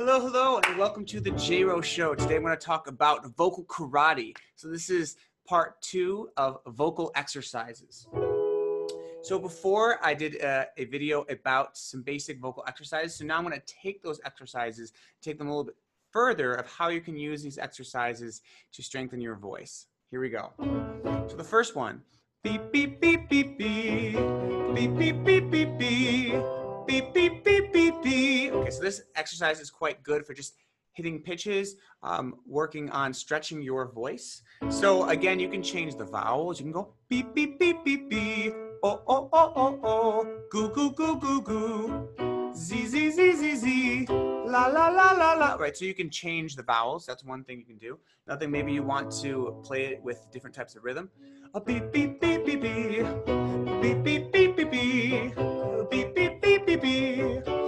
Hello, hello, and welcome to the J-Ro Show. Today I'm going to talk about vocal karate. So this is part two of vocal exercises. So before I did a, a video about some basic vocal exercises, so now I'm going to take those exercises, take them a little bit further of how you can use these exercises to strengthen your voice. Here we go. So the first one, beep, beep, beep, beep, beep, beep, beep, beep, beep, beep beep, beep, beep, Okay, so this exercise is quite good for just hitting pitches, um, working on stretching your voice. So again, you can change the vowels. You can go beep, beep, beep, beep, beep. Oh, oh, oh, oh, oh. Goo, goo, goo, goo, goo. Z, z, z, z, z. La, la, la, la, la. Right, so you can change the vowels. That's one thing you can do. Another thing, maybe you want to play it with different types of rhythm. A beep, beep, beep, beep. Beep, beep, beep, beep, beep. Beep, beep, beep, beep, beep, beep,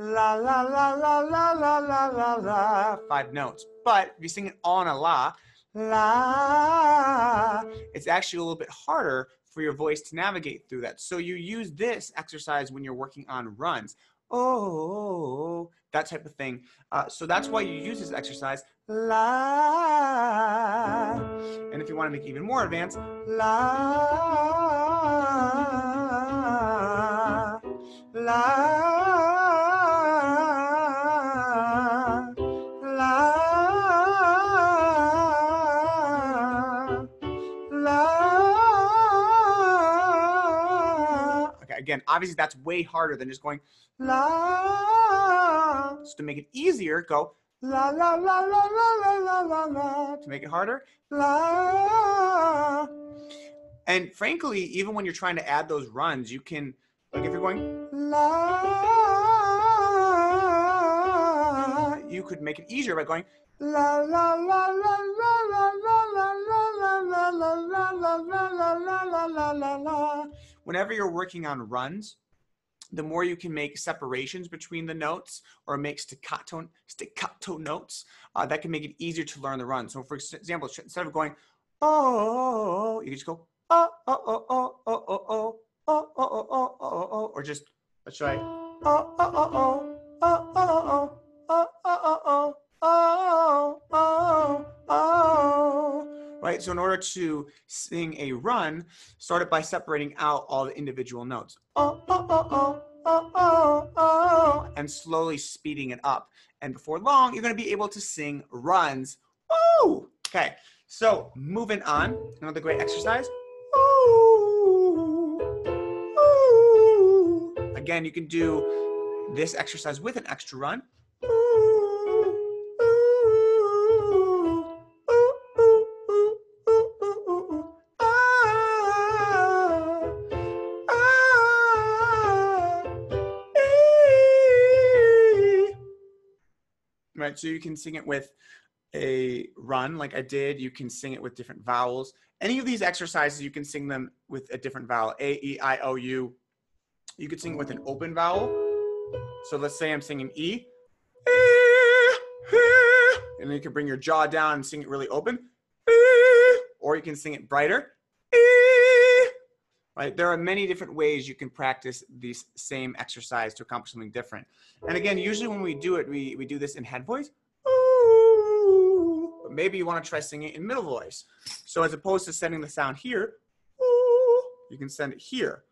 la la la la la la la la la five notes. But if you sing it on a la, la, it's actually a little bit harder for your voice to navigate through that. So you use this exercise when you're working on runs. Oh, that type of thing. Uh, so that's why you use this exercise, la. And if you want to make it even more advanced, la, la. Again, obviously that's way harder than just going la. So to make it easier, go la la la la la la la la la. To make it harder, la. And frankly, even when you're trying to add those runs, you can like if you're going la, you could make it easier by going la la la la la la la la la la la la la la la la la la la whenever you're working on runs, the more you can make separations between the notes or make staccato, staccato notes, uh, that can make it easier to learn the run. So for example, instead of going, oh, you just go, oh, oh, oh, oh, oh, oh, oh, oh, oh, oh, oh, oh, oh, or just, let's try, oh, oh, oh, oh, oh, oh, oh, oh, oh, right? So in order to sing a run, start it by separating out all the individual notes. Oh, oh, oh, oh, oh, oh, oh, oh, and slowly speeding it up. And before long, you're gonna be able to sing runs. Woo! Okay, so moving on, another great exercise. Again, you can do this exercise with an extra run. Right? So you can sing it with a run like I did. You can sing it with different vowels. Any of these exercises, you can sing them with a different vowel. A, E, I, O, U. You could sing with an open vowel. So let's say I'm singing E. And then you can bring your jaw down and sing it really open. Or you can sing it brighter right? There are many different ways you can practice this same exercise to accomplish something different. And again, usually when we do it, we, we do this in head voice. But maybe you want to try singing it in middle voice. So as opposed to sending the sound here, you can send it here.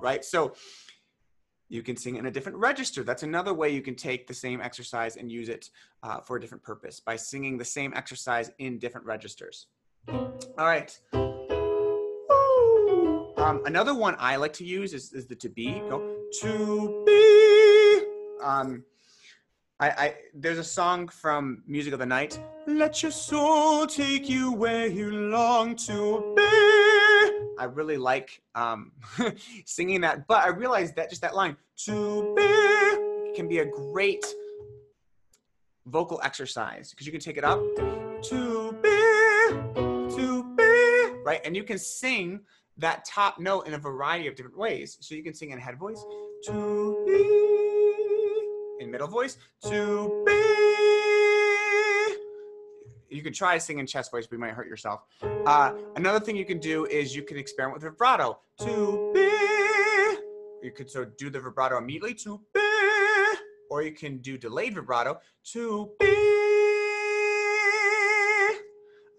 Right? So you can sing in a different register. That's another way you can take the same exercise and use it uh, for a different purpose by singing the same exercise in different registers. All right. Um, another one I like to use is, is the to be. Go to be. Um, I, I, there's a song from Music of the Night. Let your soul take you where you long to be. I really like um, singing that, but I realized that just that line, to be, can be a great vocal exercise because you can take it up, to be, to be, right? And you can sing that top note in a variety of different ways. So you can sing in head voice, to be, in middle voice, to be. You can try singing chest voice, but you might hurt yourself. Uh, another thing you can do is you can experiment with vibrato. To be. You could so do the vibrato immediately to be, or you can do delayed vibrato to be.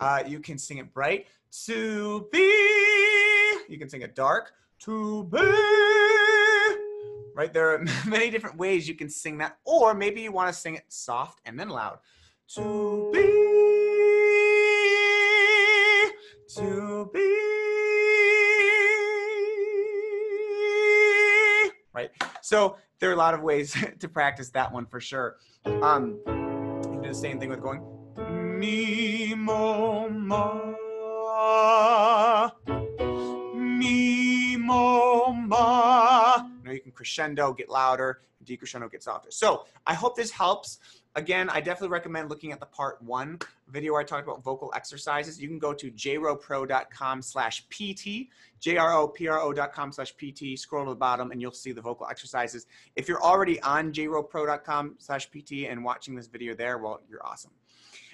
Uh, you can sing it bright to be. You can sing it dark to be. Right? There are many different ways you can sing that, or maybe you want to sing it soft and then loud. To be. To be. Right? So there are a lot of ways to practice that one for sure. Um, you can do the same thing with going mi mo ma mi mo ma. You know, you can crescendo, get louder, decrescendo, get softer. So I hope this helps. Again, I definitely recommend looking at the part one video where I talked about vocal exercises. You can go to jropro.com slash PT, J-R-O-P-R-O.com slash PT, scroll to the bottom and you'll see the vocal exercises. If you're already on jropro.com slash PT and watching this video there, well, you're awesome.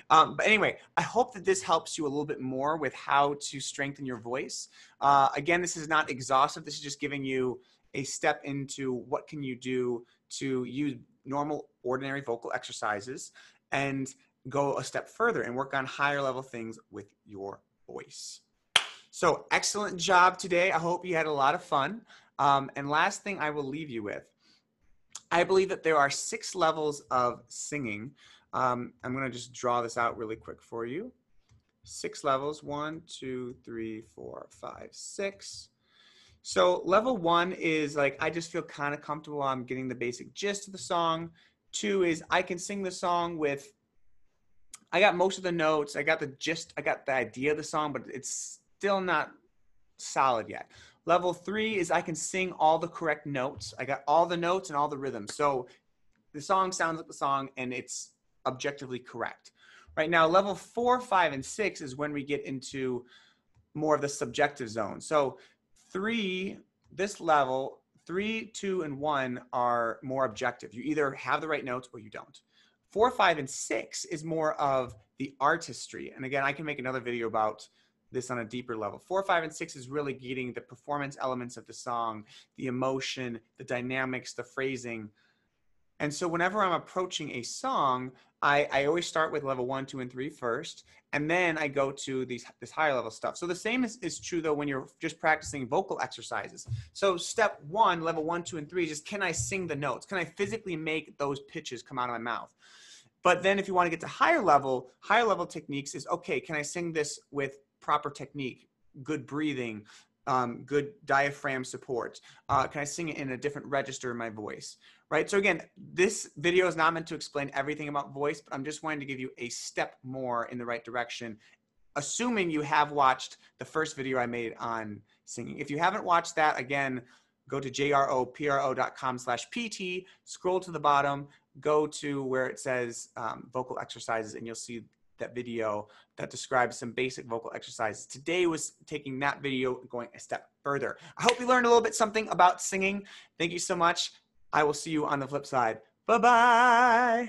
Um, but anyway, I hope that this helps you a little bit more with how to strengthen your voice. Uh, again, this is not exhaustive. This is just giving you a step into what can you do to use normal, ordinary vocal exercises and go a step further and work on higher level things with your voice. So excellent job today. I hope you had a lot of fun. Um, and last thing I will leave you with, I believe that there are six levels of singing. Um, I'm going to just draw this out really quick for you. Six levels, one, two, three, four, five, six. So level one is like, I just feel kind of comfortable. I'm getting the basic gist of the song. Two is I can sing the song with, I got most of the notes. I got the gist, I got the idea of the song, but it's still not solid yet. Level three is I can sing all the correct notes. I got all the notes and all the rhythms. So the song sounds like the song and it's objectively correct. Right now, level four, five, and six is when we get into more of the subjective zone. So three, this level, three, two, and one are more objective. You either have the right notes or you don't. Four, five, and six is more of the artistry. And again, I can make another video about this on a deeper level. Four, five, and six is really getting the performance elements of the song, the emotion, the dynamics, the phrasing. And so whenever I'm approaching a song, I, I always start with level one, two, and three first, and then I go to these this higher level stuff. So the same is, is true though when you're just practicing vocal exercises. So step one, level one, two, and three just can I sing the notes? Can I physically make those pitches come out of my mouth? But then if you want to get to higher level, higher level techniques is okay, can I sing this with proper technique, good breathing, um, good diaphragm support? Uh, can I sing it in a different register in my voice? Right. So again, this video is not meant to explain everything about voice, but I'm just wanting to give you a step more in the right direction, assuming you have watched the first video I made on singing. If you haven't watched that, again, go to jropro.com slash pt, scroll to the bottom, go to where it says um, vocal exercises, and you'll see that video that describes some basic vocal exercises. Today was taking that video going a step further. I hope you learned a little bit something about singing. Thank you so much. I will see you on the flip side. Bye-bye.